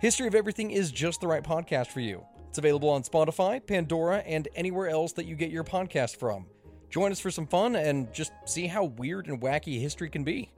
History of Everything is just the right podcast for you. It's available on Spotify, Pandora, and anywhere else that you get your podcast from. Join us for some fun and just see how weird and wacky history can be.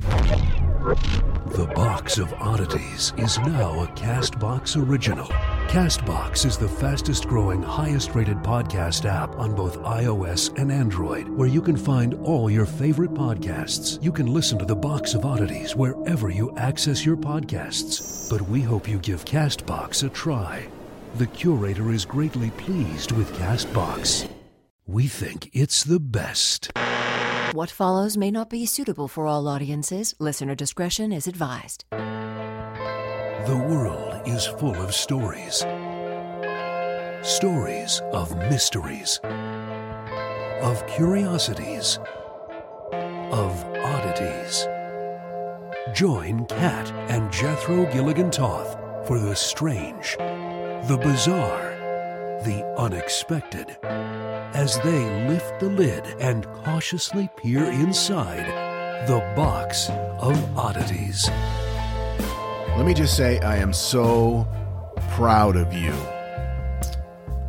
The Box of Oddities is now a Castbox original. Castbox is the fastest growing, highest rated podcast app on both iOS and Android, where you can find all your favorite podcasts. You can listen to The Box of Oddities wherever you access your podcasts. But we hope you give Castbox a try. The curator is greatly pleased with Castbox. We think it's the best. What follows may not be suitable for all audiences. Listener discretion is advised. The world is full of stories. Stories of mysteries, of curiosities, of oddities. Join Kat and Jethro Gilligan Toth for the strange, the bizarre, the unexpected as they lift the lid and cautiously peer inside the box of oddities. Let me just say, I am so proud of you.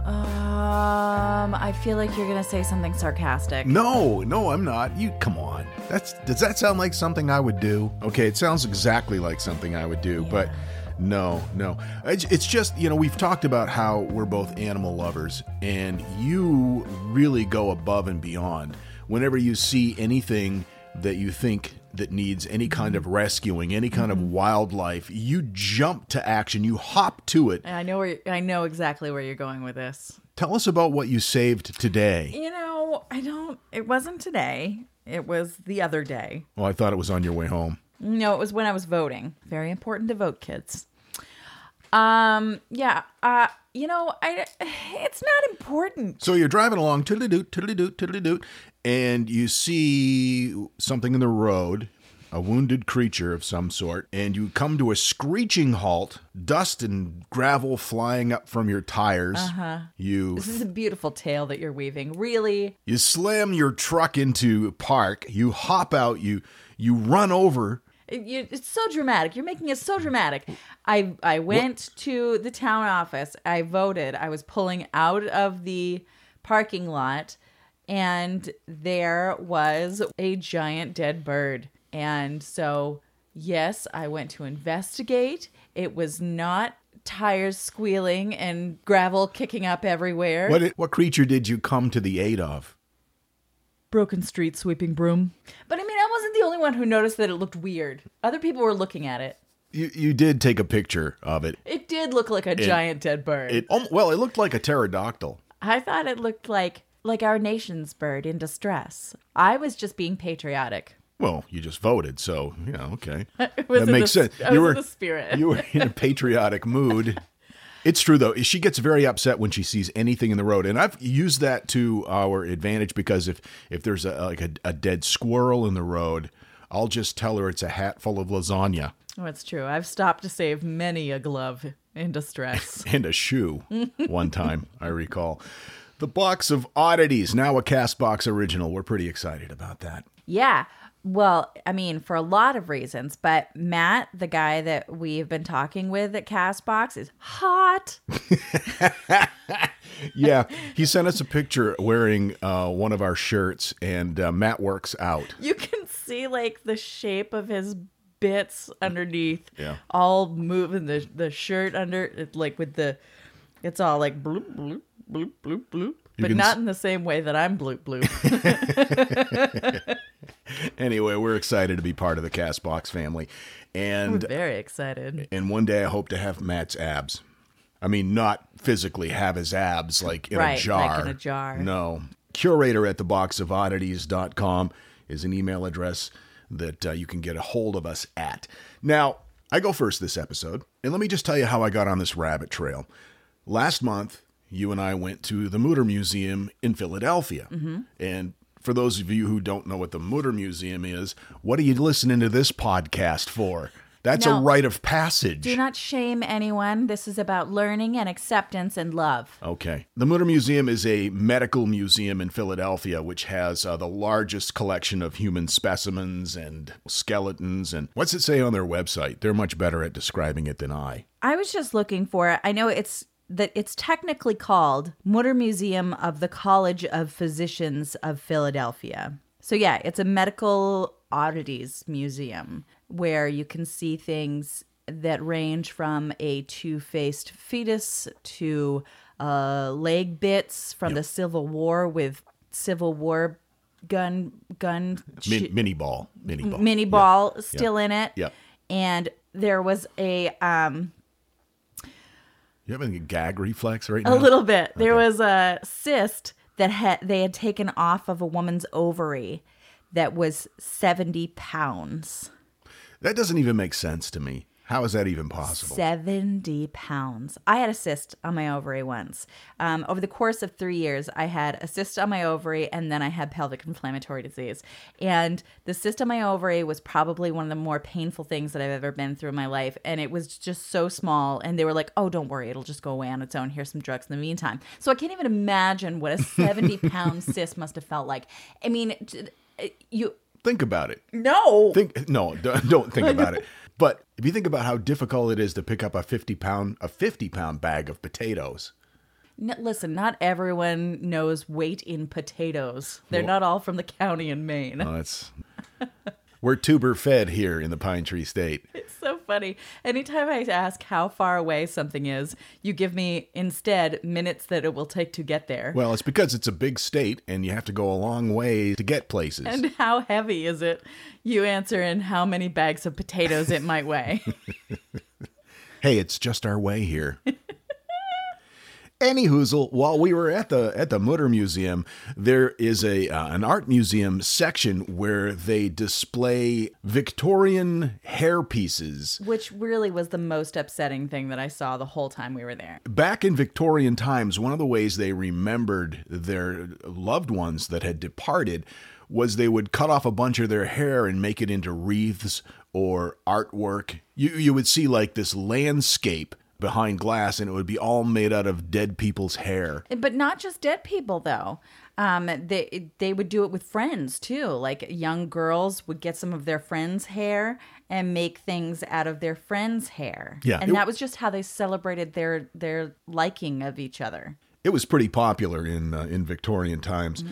Um, I feel like you're gonna say something sarcastic. No, no, I'm not. You come on. That's does that sound like something I would do? Okay, it sounds exactly like something I would do, but no, no. It's, it's just, you know, we've talked about how we're both animal lovers, and you really go above and beyond. Whenever you see anything that you think that needs any kind of rescuing, any kind of wildlife, you jump to action, you hop to it. I know where I know exactly where you're going with this. Tell us about what you saved today. You know, I don't. It wasn't today. It was the other day. Well, I thought it was on your way home. No, it was when I was voting. Very important to vote, kids. Um, yeah. Uh, you know, I it's not important. So you're driving along, tiddly doot, tiddly doot, tiddly doot, and you see something in the road, a wounded creature of some sort, and you come to a screeching halt, dust and gravel flying up from your tires. Uh-huh. You This is a beautiful tale that you're weaving. Really? you slam your truck into park, you hop out, you you run over it's so dramatic. You're making it so dramatic. I I went to the town office. I voted. I was pulling out of the parking lot, and there was a giant dead bird. And so, yes, I went to investigate. It was not tires squealing and gravel kicking up everywhere. What what creature did you come to the aid of? broken street sweeping broom. But I mean, I wasn't the only one who noticed that it looked weird. Other people were looking at it. You you did take a picture of it. It did look like a giant dead bird. It um, well, it looked like a pterodactyl. I thought it looked like like our nation's bird in distress. I was just being patriotic. Well, you just voted, so yeah, okay. That makes the- sense. You in were the spirit. You were in a patriotic mood. It's true though. She gets very upset when she sees anything in the road, and I've used that to our advantage because if if there's a like a, a dead squirrel in the road, I'll just tell her it's a hat full of lasagna Oh, it's true. I've stopped to save many a glove in distress. and a shoe. one time, I recall. The box of oddities now a Castbox original. We're pretty excited about that. yeah. Well, I mean, for a lot of reasons, but Matt, the guy that we've been talking with at Castbox, is hot. Yeah, he sent us a picture wearing uh, one of our shirts, and uh, Matt works out. You can see like the shape of his bits underneath, Yeah. all moving the the shirt under, it, like with the, it's all like bloop bloop bloop bloop bloop, but not s- in the same way that I'm bloop bloop. Anyway, we're excited to be part of the Castbox family. And very excited. and one day I hope to have Matt's abs. I mean, not physically have his abs like in Right, a like jar. in a jar. No. Curator at theboxofoddities.com is an email address that uh, you can get a hold of us at. Now, I go first this episode, and let me just tell you how I got on this rabbit trail. Last month, you and I went to the Mutter Museum in Philadelphia. Mm-hmm. And for those of you who don't know what the Mutter Museum is, what are you listening to this podcast for? That's a rite of passage. Do not shame anyone. This is about learning and acceptance and love. Okay. The Mutter Museum is a medical museum in Philadelphia, which has uh, the largest collection of human specimens and skeletons. And what's it say on their website? They're much better at describing it than I. I was just looking for it. I know it's that it's technically called Mutter Museum of the College of Physicians of Philadelphia. So yeah, it's a medical oddities museum where you can see things that range from a two-faced fetus to uh, leg bits from the Civil War with Civil War gun gun Min- mini ball. Mini ball. mini ball still in it. Yep. And there was a um You having a gag reflex right now? a little bit. There was a cyst that had they had taken off of a woman's ovary that was 70 pounds. That doesn't even make sense to me. How is that even possible? 70 pounds. I had a cyst on my ovary once. Um, over the course of three years, I had a cyst on my ovary and then I had pelvic inflammatory disease. And the cyst on my ovary was probably one of the more painful things that I've ever been through in my life. And it was just so small. And they were like, oh, don't worry, it'll just go away on its own. Here's some drugs in the meantime. So I can't even imagine what a 70 pound cyst must have felt like. I mean, you. Think about it. No. Think no, don't don't think about it. But if you think about how difficult it is to pick up a fifty pound a fifty pound bag of potatoes, N- listen, not everyone knows weight in potatoes. They're not all from the county in Maine. well, that's we're tuber fed here in the Pine Tree State. Funny. Anytime I ask how far away something is, you give me instead minutes that it will take to get there. Well, it's because it's a big state and you have to go a long way to get places. and how heavy is it? You answer in how many bags of potatoes it might weigh. hey, it's just our way here. Any hoozle, while we were at the at the Mutter Museum, there is a uh, an art museum section where they display Victorian hair pieces. Which really was the most upsetting thing that I saw the whole time we were there. Back in Victorian times, one of the ways they remembered their loved ones that had departed was they would cut off a bunch of their hair and make it into wreaths or artwork. You you would see like this landscape behind glass and it would be all made out of dead people's hair. But not just dead people though. Um, they they would do it with friends too. Like young girls would get some of their friends' hair and make things out of their friends' hair. Yeah, and it- that was just how they celebrated their their liking of each other. It was pretty popular in uh, in Victorian times.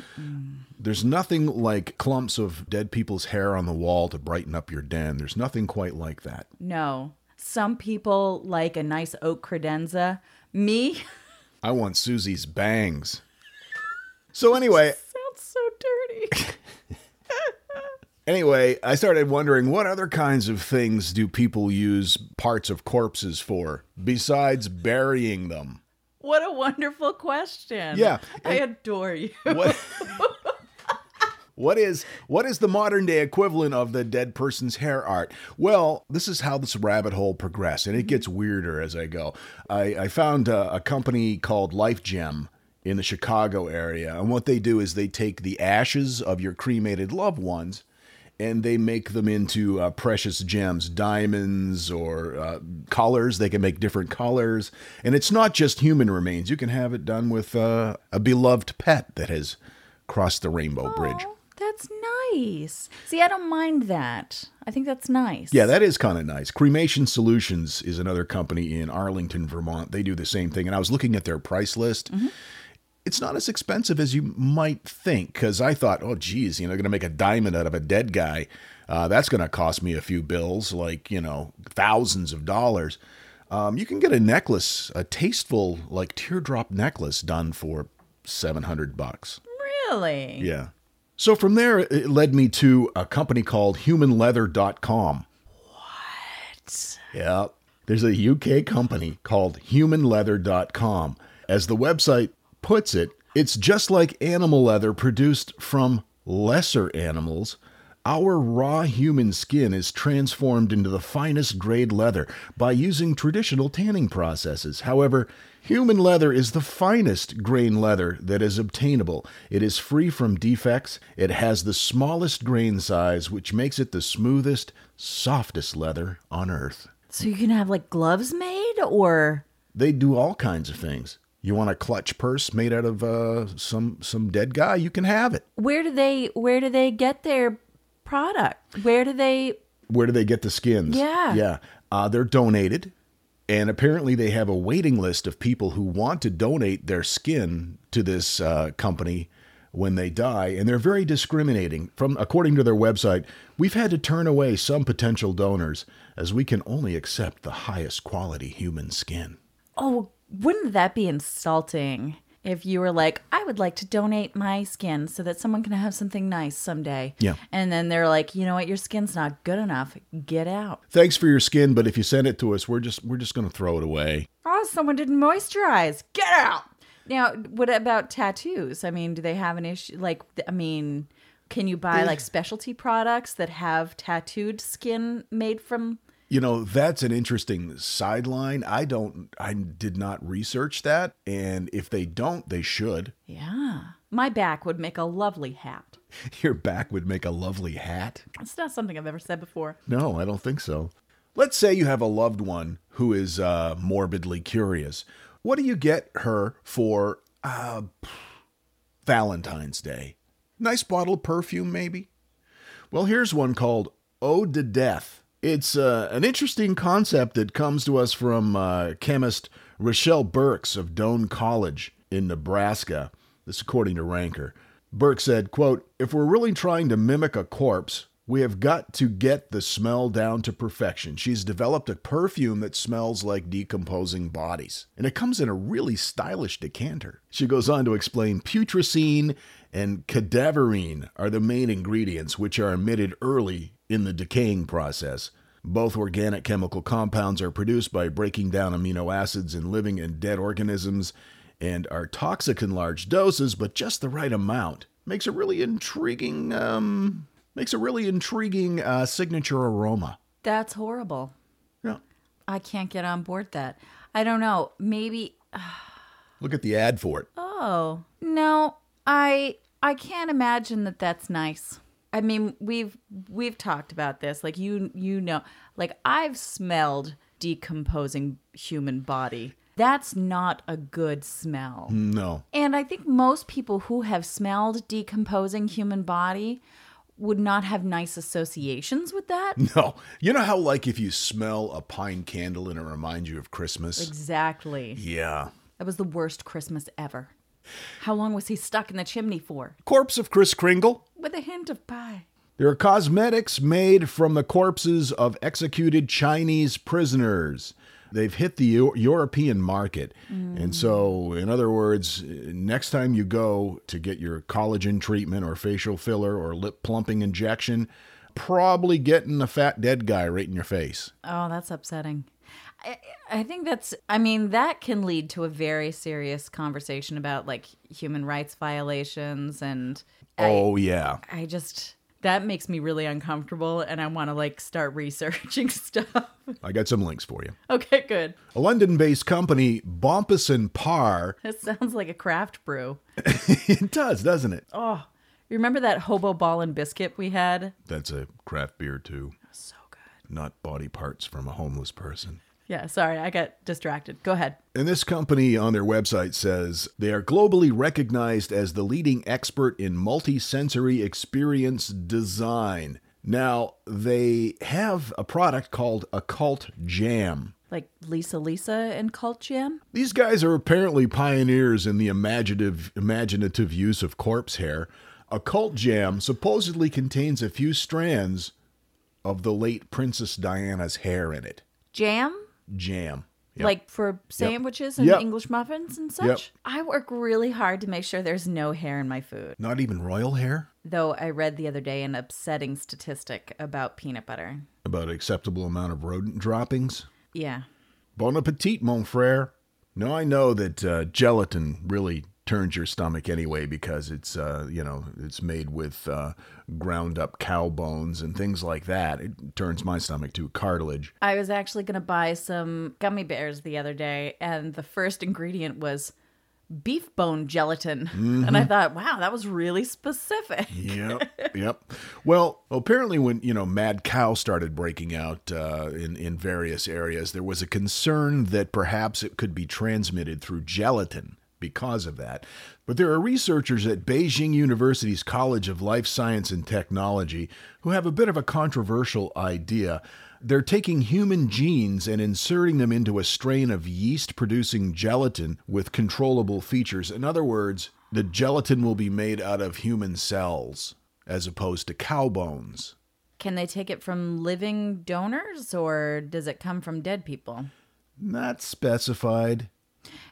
There's nothing like clumps of dead people's hair on the wall to brighten up your den. There's nothing quite like that. No, some people like a nice oak credenza. Me, I want Susie's bangs. So anyway, sounds so dirty. Anyway, I started wondering what other kinds of things do people use parts of corpses for besides burying them? what a wonderful question. Yeah, I adore you. What What is what is the modern day equivalent of the dead person's hair art? Well, this is how this rabbit hole progressed, and it gets weirder as I go. I, I found a, a company called LifeGem in the Chicago area, and what they do is they take the ashes of your cremated loved ones and they make them into uh, precious gems, diamonds or uh, colors. They can make different colors, and it's not just human remains. You can have it done with uh, a beloved pet that has crossed the rainbow bridge. That's nice. See, I don't mind that. I think that's nice. Yeah, that is kind of nice. Cremation Solutions is another company in Arlington, Vermont. They do the same thing, and I was looking at their price list. It's not as expensive as you might think because I thought, oh, geez, you know, going to make a diamond out of a dead guy. Uh, that's going to cost me a few bills, like, you know, thousands of dollars. Um, you can get a necklace, a tasteful, like teardrop necklace done for 700 bucks. Really? Yeah. So from there, it led me to a company called humanleather.com. What? Yeah. There's a UK company called humanleather.com. As the website puts it, it's just like animal leather produced from lesser animals. Our raw human skin is transformed into the finest grade leather by using traditional tanning processes. However, human leather is the finest grain leather that is obtainable. It is free from defects, it has the smallest grain size, which makes it the smoothest, softest leather on earth. So you can have like gloves made or They do all kinds of things. You want a clutch purse made out of uh, some some dead guy? You can have it. where do they where do they get their product? Where do they Where do they get the skins? Yeah. yeah. Uh, they're donated, and apparently they have a waiting list of people who want to donate their skin to this uh, company when they die, and they're very discriminating. From according to their website, we've had to turn away some potential donors as we can only accept the highest quality human skin. Oh, wouldn't that be insulting if you were like, I would like to donate my skin so that someone can have something nice someday. Yeah. And then they're like, you know what, your skin's not good enough. Get out. Thanks for your skin, but if you send it to us, we're just we're just going to throw it away. Oh, someone didn't moisturize. Get out. Now, what about tattoos? I mean, do they have an issue? Like, I mean, can you buy like specialty products that have tattooed skin made from? You know, that's an interesting sideline. I don't I did not research that, and if they don't, they should. Yeah. My back would make a lovely hat. Your back would make a lovely hat. It's not something I've ever said before. No, I don't think so. Let's say you have a loved one who is uh, morbidly curious. What do you get her for uh, Valentine's Day? Nice bottle of perfume, maybe? Well, here's one called Eau de Death. It's uh, an interesting concept that comes to us from uh, chemist Rochelle Burks of Doane College in Nebraska. This according to Ranker. Burke said, quote, If we're really trying to mimic a corpse, we have got to get the smell down to perfection. She's developed a perfume that smells like decomposing bodies, and it comes in a really stylish decanter. She goes on to explain putrescine and cadaverine are the main ingredients, which are emitted early in the decaying process. Both organic chemical compounds are produced by breaking down amino acids in living and dead organisms and are toxic in large doses, but just the right amount. Makes a really intriguing, um, makes a really intriguing uh, signature aroma. That's horrible. Yeah. I can't get on board that. I don't know. Maybe. Look at the ad for it. Oh no, I I can't imagine that that's nice. I mean, we've we've talked about this. Like you you know, like I've smelled decomposing human body. That's not a good smell. No. And I think most people who have smelled decomposing human body would not have nice associations with that. No. You know how, like, if you smell a pine candle and it reminds you of Christmas? Exactly. Yeah. That was the worst Christmas ever. How long was he stuck in the chimney for? Corpse of Kris Kringle. With a hint of pie. There are cosmetics made from the corpses of executed Chinese prisoners. They've hit the Eu- European market. Mm. And so, in other words, next time you go to get your collagen treatment or facial filler or lip plumping injection, probably getting a fat dead guy right in your face. Oh, that's upsetting. I, I think that's, I mean, that can lead to a very serious conversation about like human rights violations. And Oh, yeah. I just, that makes me really uncomfortable. And I want to like start researching stuff. I got some links for you. okay, good. A London based company, Bompas and Parr, That sounds like a craft brew. it does, doesn't it? Oh, you remember that hobo ball and biscuit we had? That's a craft beer, too. So good. Not body parts from a homeless person. Yeah, sorry, I got distracted. Go ahead. And this company on their website says they are globally recognized as the leading expert in multi-sensory experience design. Now, they have a product called Occult Jam. Like Lisa Lisa and Cult Jam? These guys are apparently pioneers in the imaginative imaginative use of corpse hair. Occult Jam supposedly contains a few strands of the late Princess Diana's hair in it. Jam? Jam. Yep. Like for sandwiches and Yep. English muffins and such? Yep. I work really hard to make sure there's no hair in my food. not even royal hair? Though I read the other day an upsetting statistic about peanut butter. About acceptable amount of rodent droppings? Yeah. Bon appetit, mon frere. No, I know that uh, gelatin really turns your stomach anyway because it's uh, you know it's made with uh, ground up cow bones and things like that. It turns my stomach to cartilage. I was actually going to buy some gummy bears the other day, and the first ingredient was beef bone gelatin. And I thought, wow, that was really specific. Yep, yep. Well, apparently, when you know mad cow started breaking out uh, in in various areas, there was a concern that perhaps it could be transmitted through gelatin because of that. But there are researchers at Beijing University's College of Life Science and Technology who have a bit of a controversial idea. They're taking human genes and inserting them into a strain of yeast producing gelatin with controllable features. In other words, the gelatin will be made out of human cells as opposed to cow bones. Can they take it from living donors, or does it come from dead people? Not specified.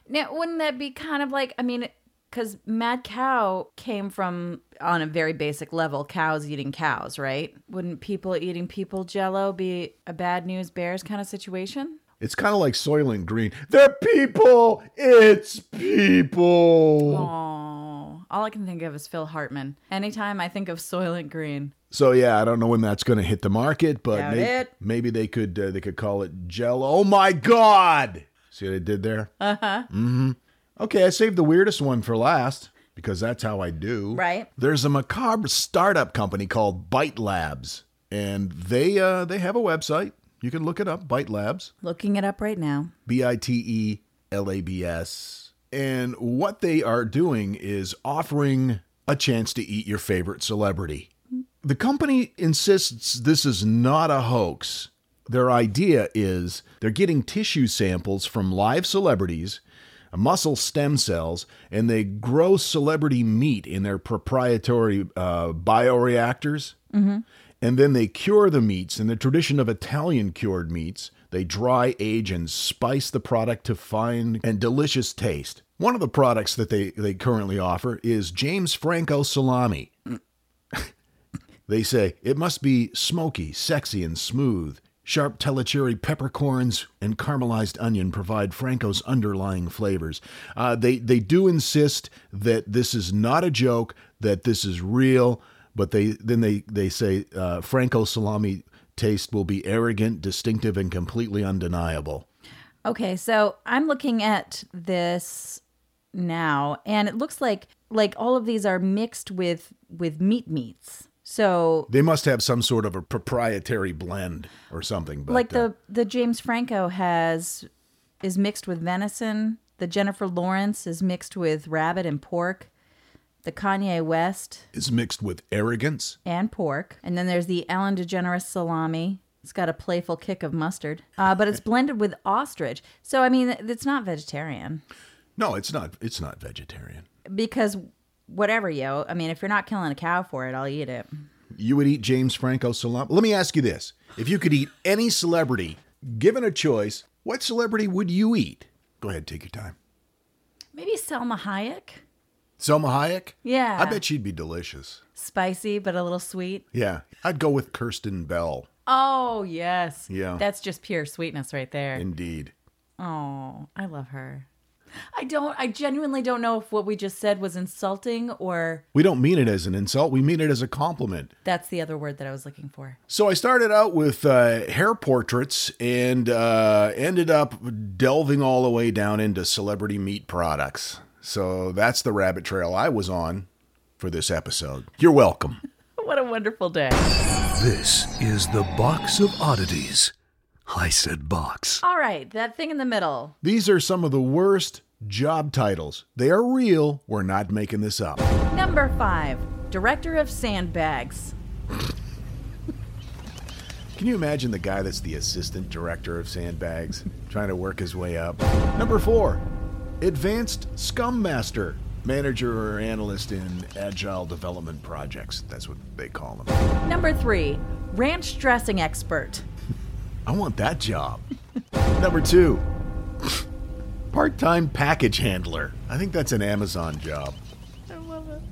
Now, wouldn't that be kind of like, I mean, because Mad Cow came from, on a very basic level, cows eating cows, right? Wouldn't people eating people jello be a bad news bears kind of situation? It's kind of like Soylent Green. They're people. It's people. Oh, all I can think of is Phil Hartman. Anytime I think of Soylent Green, So yeah, I don't know when that's going to hit the market, but may- maybe they could uh, they could call it Jello. Oh my God! See what I did there? Uh huh. Mm-hmm. Okay, I saved the weirdest one for last because that's how I do. Right. There's a macabre startup company called BiteLabs, and they uh, they have a website. You can look it up, BiteLabs. looking it up right now. B I T E L A B S. And what they are doing is offering a chance to eat your favorite celebrity. The company insists this is not a hoax. Their idea is they're getting tissue samples from live celebrities, muscle stem cells, and they grow celebrity meat in their proprietary uh, bioreactors. And then they cure the meats in the tradition of Italian cured meats. They dry, age, and spice the product to fine and delicious taste. One of the products that they, they currently offer is James Franco salami. They say it must be smoky, sexy, and smooth. Sharp Tellicherry peppercorns and caramelized onion provide Franco's underlying flavors. Uh, they they do insist that this is not a joke, that this is real, but they then they they say uh, Franco salami taste will be arrogant, distinctive, and completely undeniable. Okay, so I'm looking at this now, and it looks like like all of these are mixed with with meat meats. So They must have some sort of a proprietary blend or something. But, like uh, the the James Franco has is mixed with venison. The Jennifer Lawrence is mixed with rabbit and pork. The Kanye West is mixed with arrogance. and pork, and then there's the Ellen DeGeneres salami. It's got a playful kick of mustard, uh, but it's blended with ostrich. So I mean, it's not vegetarian No, it's not. It's not vegetarian. because whatever, yo. I mean, if you're not killing a cow for it, I'll eat it. You would eat James Franco salami. Let me ask you this: If you could eat any celebrity, given a choice, what celebrity would you eat? Go ahead, take your time. Maybe Salma Hayek. Salma Hayek. Yeah. I bet she'd be delicious. Spicy but a little sweet. Yeah, I'd go with Kirsten Bell. Oh yes. Yeah. That's just pure sweetness right there. Indeed. Oh, I love her. I don't. I genuinely don't know if what we just said was insulting or We don't mean it as an insult. We mean it as a compliment. that's the other word that I was looking for. So I started out with uh, hair portraits and uh, ended up delving all the way down into celebrity meat products. So that's the rabbit trail I was on for this episode. You're welcome. What a wonderful day. This is the Box of Oddities. I said box. All right, that thing in the middle. These are some of the worst job titles. They are real. We're not making this up. Number five, director of sandbags. Can you imagine the guy that's the assistant director of Sandbags trying to work his way up? Number four, advanced scrum master, manager or analyst in agile development projects. That's what they call them. Number three, ranch dressing expert. I want that job. Number two, part time package handler. I think that's an Amazon job. I love it.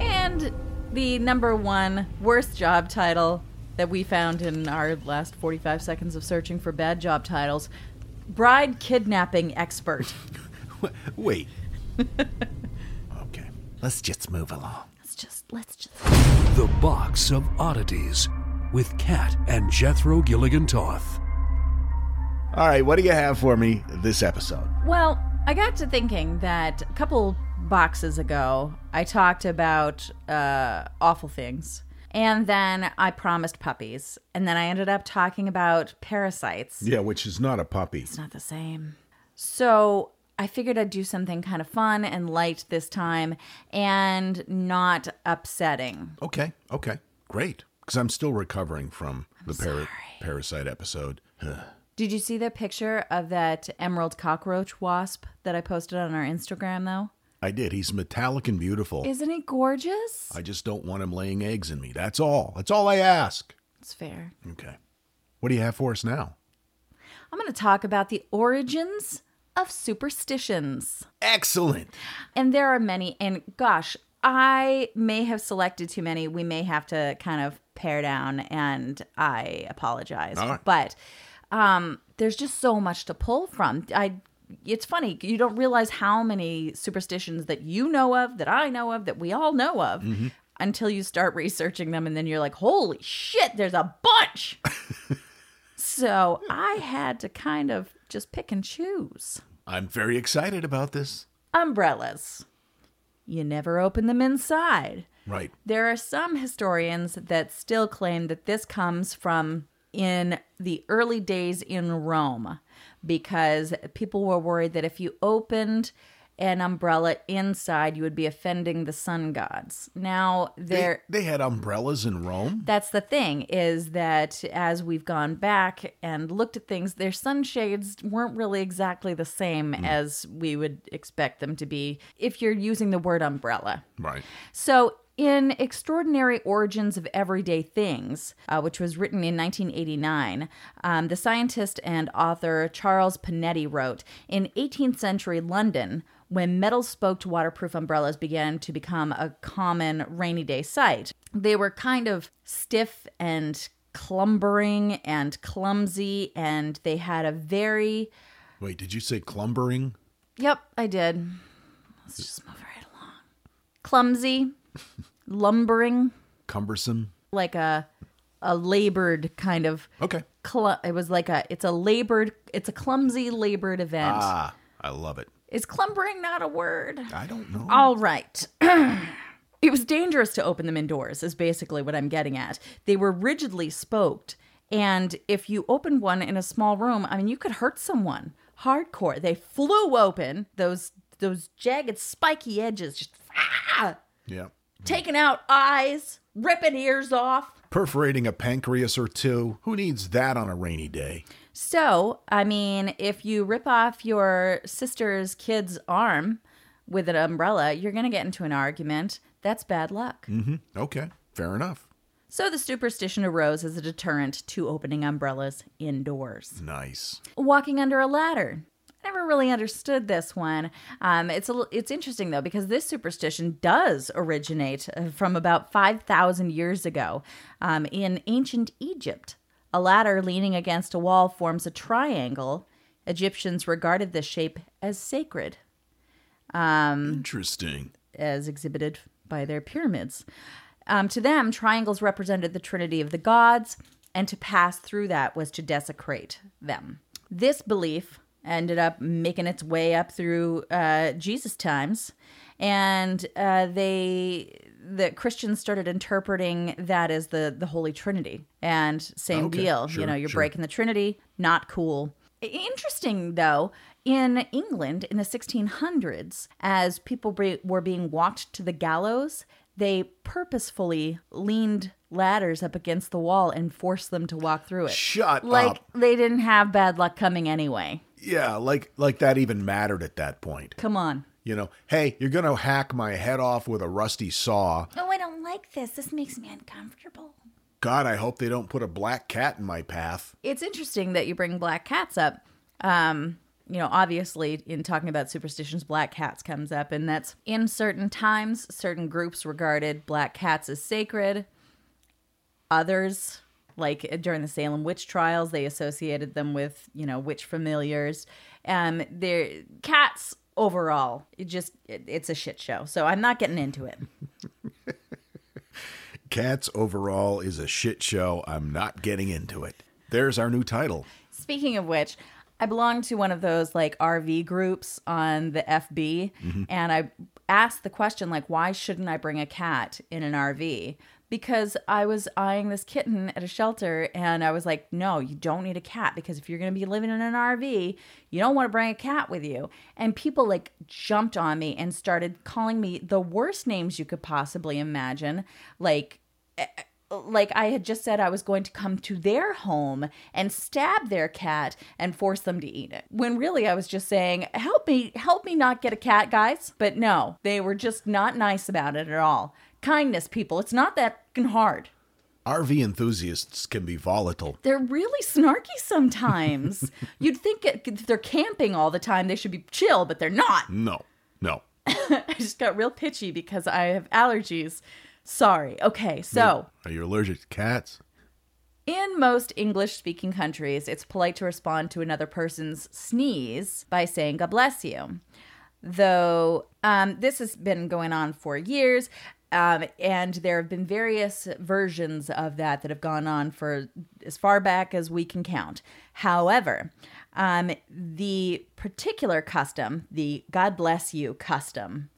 And the number one worst job title that we found in our last 45 seconds of searching for bad job titles bride kidnapping expert. Wait. okay, let's just move along. Let's just, let's just. The Box of Oddities with Kat and Jethro Gilligan Toth. All right, what do you have for me this episode? Well, I got to thinking that a couple boxes ago, I talked about uh, awful things. And then I promised puppies. And then I ended up talking about parasites. Yeah, which is not a puppy. It's not the same. So I figured I'd do something kind of fun and light this time and not upsetting. Okay, okay, great. Because I'm still recovering from the para- parasite episode. Did you see the picture of that emerald cockroach wasp that I posted on our Instagram, though? I did. He's metallic and beautiful. Isn't he gorgeous? I just don't want him laying eggs in me. That's all. That's all I ask. It's fair. Okay. What do you have for us now? I'm going to talk about the origins of superstitions. Excellent. And there are many. And gosh, I may have selected too many. We may have to kind of pare down, and I apologize. Right. But um, there's just so much to pull from. I. It's funny you don't realize how many superstitions that you know of, that I know of, that we all know of, until you start researching them, and then you're like, "Holy shit! There's a bunch." so I had to kind of just pick and choose I'm very excited about this. umbrellas. You never open them inside. Right. There are some historians that still claim that this comes from in the early days in Rome because people were worried that if you opened an umbrella inside, you would be offending the sun gods. Now, They, there they had umbrellas in Rome. that's the thing is that as we've gone back and looked at things, their sunshades weren't really exactly the same as we would expect them to be if you're using the word umbrella. Right. So, in Extraordinary Origins of Everyday Things, uh, which was written in 1989, um, the scientist and author Charles Panati wrote In 18th century London, when metal spoked waterproof umbrellas began to become a common rainy day sight, they were kind of stiff and clumbering and clumsy, and they had a very. Wait, did you say clumbering? Yep, I did. Let's just move right along. Clumsy, lumbering, Cumbersome? like a a labored kind of. Okay. Cl- it was like a. It's a labored. It's a clumsy labored event. Ah, I love it. Is clumbering not a word? I don't know. All right. it was dangerous to open them indoors, is basically what I'm getting at. They were rigidly spoked. And if you opened one in a small room, I mean, you could hurt someone hardcore. They flew open, those those jagged, spiky edges, just ah, Yeah. taking out eyes, ripping ears off. Perforating a pancreas or two. Who needs that on a rainy day? So, I mean, if you rip off your sister's kid's arm with an umbrella, you're going to get into an argument. That's bad luck. Mm-hmm. Okay. Fair enough. So the superstition arose as a deterrent to opening umbrellas indoors. Nice. Walking under a ladder. I never really understood this one. Um, it's a, it's interesting though because this superstition does originate uh, from about five thousand years ago um, in ancient Egypt. A ladder leaning against a wall forms a triangle. Egyptians regarded this shape as sacred Interesting. as exhibited by their pyramids. Um, to them, triangles represented the trinity of the gods, and to pass through that was to desecrate them. This belief ended up making its way up through uh, Jesus times, and uh, they the Christians started interpreting that as the the Holy Trinity, and same Okay, deal. sure, you know, you're sure. breaking the Trinity, not cool. Interesting though, in England in the 1600s, as people be- were being walked to the gallows, they purposefully leaned ladders up against the wall and forced them to walk through it. Shut like up. they didn't have bad luck coming anyway. Yeah, like like that even mattered at that point. Come on. You know, hey, you're gonna hack my head off with a rusty saw. Oh, I don't like this. This makes me uncomfortable. God, I hope they don't put a black cat in my path. It's interesting that you bring black cats up. Um, you know, obviously, in talking about superstitions, black cats comes up, and that's in certain times, certain groups regarded black cats as sacred. Others, like during the Salem witch trials, they associated them with, you know, witch familiars. Um, they're cats overall. It just, it, it's a shit show. So I'm not getting into it. Cats overall is a shit show. I'm not getting into it. There's our new title. Speaking of which, I belong to one of those like RV groups on the FB, mm-hmm. and I asked the question like, why shouldn't I bring a cat in an RV? Because I was eyeing this kitten at a shelter, and I was like, no, you don't need a cat because if you're going to be living in an RV, you don't want to bring a cat with you. And people like jumped on me and started calling me the worst names you could possibly imagine, like eh, eh, like I had just said I was going to come to their home and stab their cat and force them to eat it. When really I was just saying, "Help me, help me not get a cat, guys." But no, they were just not nice about it at all. Kindness, people, it's not that fucking hard. RV enthusiasts can be volatile. They're really snarky sometimes. You'd think if they're camping all the time, they should be chill, but they're not. No, no. I just got real pitchy because I have allergies. Sorry. Okay, so. Are you allergic to cats? In most English speaking countries, it's polite to respond to another person's sneeze by saying, God bless you. Though um, this has been going on for years, um, and there have been various versions of that that have gone on for as far back as we can count. However, um, the particular custom, the God bless you custom,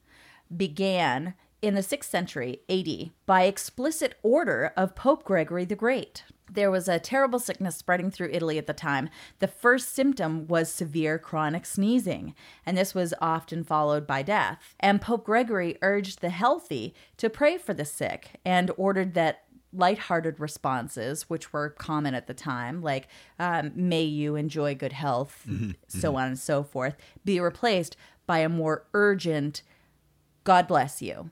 began in the 6th century AD by explicit order of Pope Gregory the Great. There was a terrible sickness spreading through Italy at the time. The first symptom was severe chronic sneezing, and this was often followed by death. And Pope Gregory urged the healthy to pray for the sick and ordered that lighthearted responses, which were common at the time, like um, "May you enjoy good health," so on and so forth, be replaced by a more urgent "God bless you."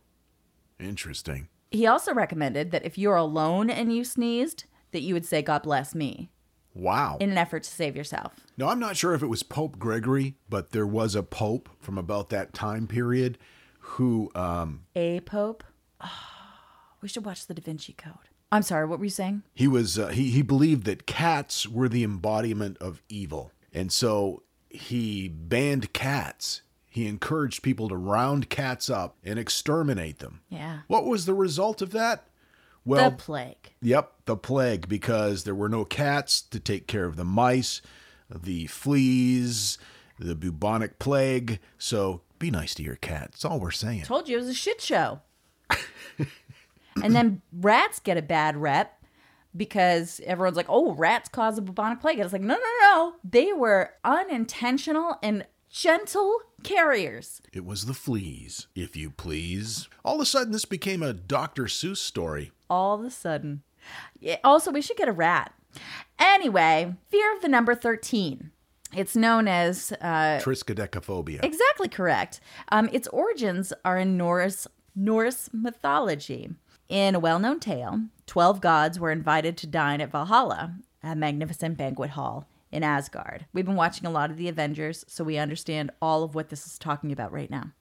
Interesting. He also recommended that if you're alone and you sneezed, that you would say "God bless me" Wow. in an effort to save yourself. No, I'm not sure if it was Pope Gregory, but there was a pope from about that time period who, um, A pope. Oh, we should watch the Da Vinci Code. I'm sorry. What were you saying? he was, uh, he, he believed that cats were the embodiment of evil. And so he banned cats. He encouraged people to round cats up and exterminate them. Yeah. What was the result of that? Well, the plague. Yep, the plague, because there were no cats to take care of the mice, the fleas, the bubonic plague. So be nice to your cat. That's all we're saying. Told you it was a shit show. and then rats get a bad rep because everyone's like, "Oh, rats cause a bubonic plague." And it's like, no, no, no. They were unintentional and gentle carriers. It was the fleas, if you please. All of a sudden, this became a Dr. Seuss story. All of a sudden. Also, we should get a rat. Anyway, fear of the number 13. It's known as uh, Triskaidekaphobia. exactly correct. Um, its origins are in Norse Norse mythology. In a well-known tale, twelve gods were invited to dine at Valhalla, a magnificent banquet hall in Asgard. We've been watching a lot of the Avengers, so we understand all of what this is talking about right now.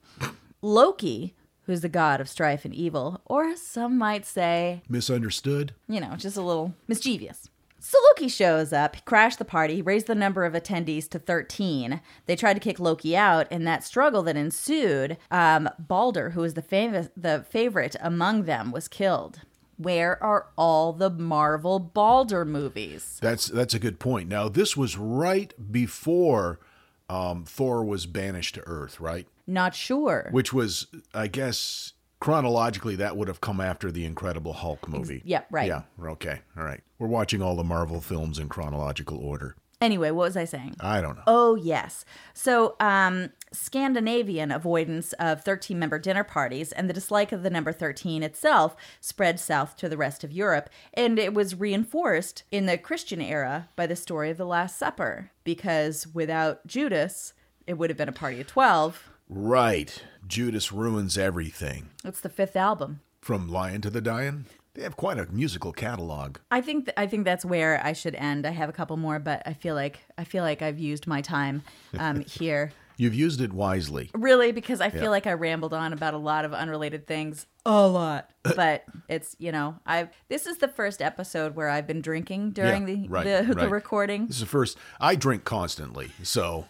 Loki, who's the god of strife and evil, or some might say Misunderstood? you know, just a little mischievous. So Loki shows up, he crashed the party, raised the number of attendees to 13. They tried to kick Loki out. In that struggle that ensued, um, Balder, who was the, famous, the favorite among them, was killed. Where are all the Marvel Balder movies? That's that's a good point. Now, this was right before um, Thor was banished to Earth, right? Not sure. Which was, I guess, chronologically, that would have come after the Incredible Hulk movie. yeah, right. Yeah, okay, all right. We're watching all the Marvel films in chronological order. Anyway, what was I saying? I don't know. Oh, yes. So, um, Scandinavian avoidance of 13 member dinner parties and the dislike of the number 13 itself spread south to the rest of Europe. And it was reinforced in the Christian era by the story of the Last Supper, because without Judas, it would have been a party of 12. Right. Judas ruins everything. It's the fifth album. From Lion to the Dying? They have quite a musical catalog. I think th- I think that's where I should end. I have a couple more, but I feel like I feel like I've used my time um, here. You've used it wisely. Really, because I feel Yeah. like I rambled on about a lot of unrelated things. A lot. But it's, you know, I've this is the first episode where I've been drinking during Yeah, the, right, the the recording. This is the first. I drink constantly, so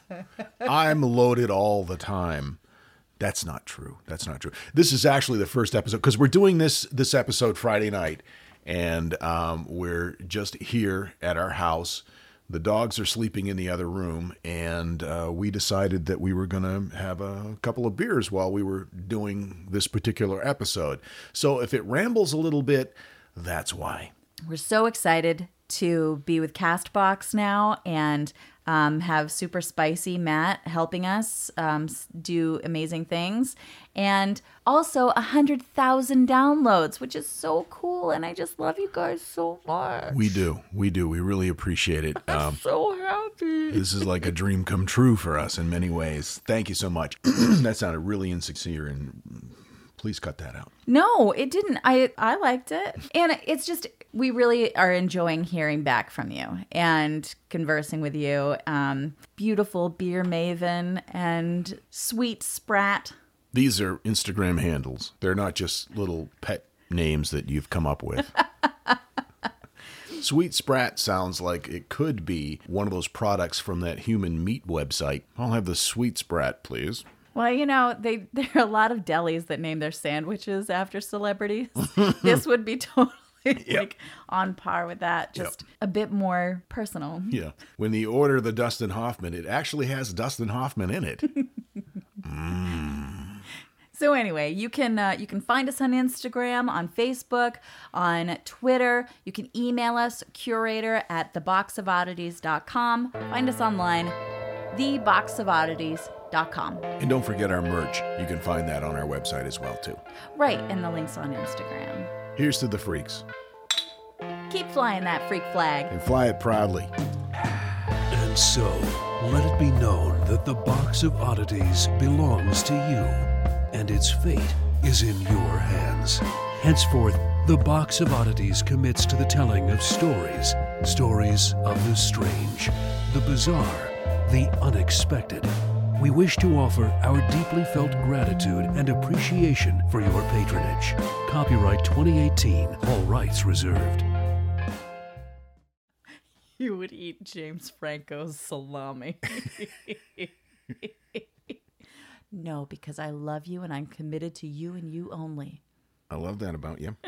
I'm loaded all the time. That's not true. That's not true. This is actually the first episode because we're doing this this episode Friday night, and um, we're just here at our house. The dogs are sleeping in the other room, and uh, we decided that we were going to have a couple of beers while we were doing this particular episode. So if it rambles a little bit, that's why. We're so excited to be with Castbox now and um, have super spicy Matt helping us um, do amazing things, and also a hundred thousand downloads, which is so cool. And I just love you guys so much. We do. We do. We really appreciate it. I'm um, so happy. this is like a dream come true for us in many ways. Thank you so much. that sounded really insincere, and please cut that out. No, it didn't. I I liked it. And it's just we really are enjoying hearing back from you and conversing with you. Um beautiful beer maven and sweet sprat. These are Instagram handles. They're not just little pet names that you've come up with. Sweet Sprat sounds like it could be one of those products from that human meat website. I'll have the Sweet Sprat, please. Well, you know, they there are a lot of delis that name their sandwiches after celebrities. this would be totally like on par with that. Just a bit more personal. Yeah. When you order the Dustin Hoffman, it actually has Dustin Hoffman in it. So anyway, you can uh, you can find us on Instagram, on Facebook, on Twitter. You can email us curator at theboxofoddities.com. Find us online, theboxofoddities.com. And don't forget our merch. You can find that on our website as well too. Right, and the links on Instagram. Here's to the freaks. Keep flying that freak flag. And fly it proudly. And so, let it be known that the Box of Oddities belongs to you, and its fate is in your hands. Henceforth, the Box of Oddities commits to the telling of stories stories of the strange, the bizarre, the unexpected. We wish to offer our deeply felt gratitude and appreciation for your patronage. Copyright 2018, all rights reserved. You would eat James Franco's salami. no, because I love you and I'm committed to you and you only. I love that about you.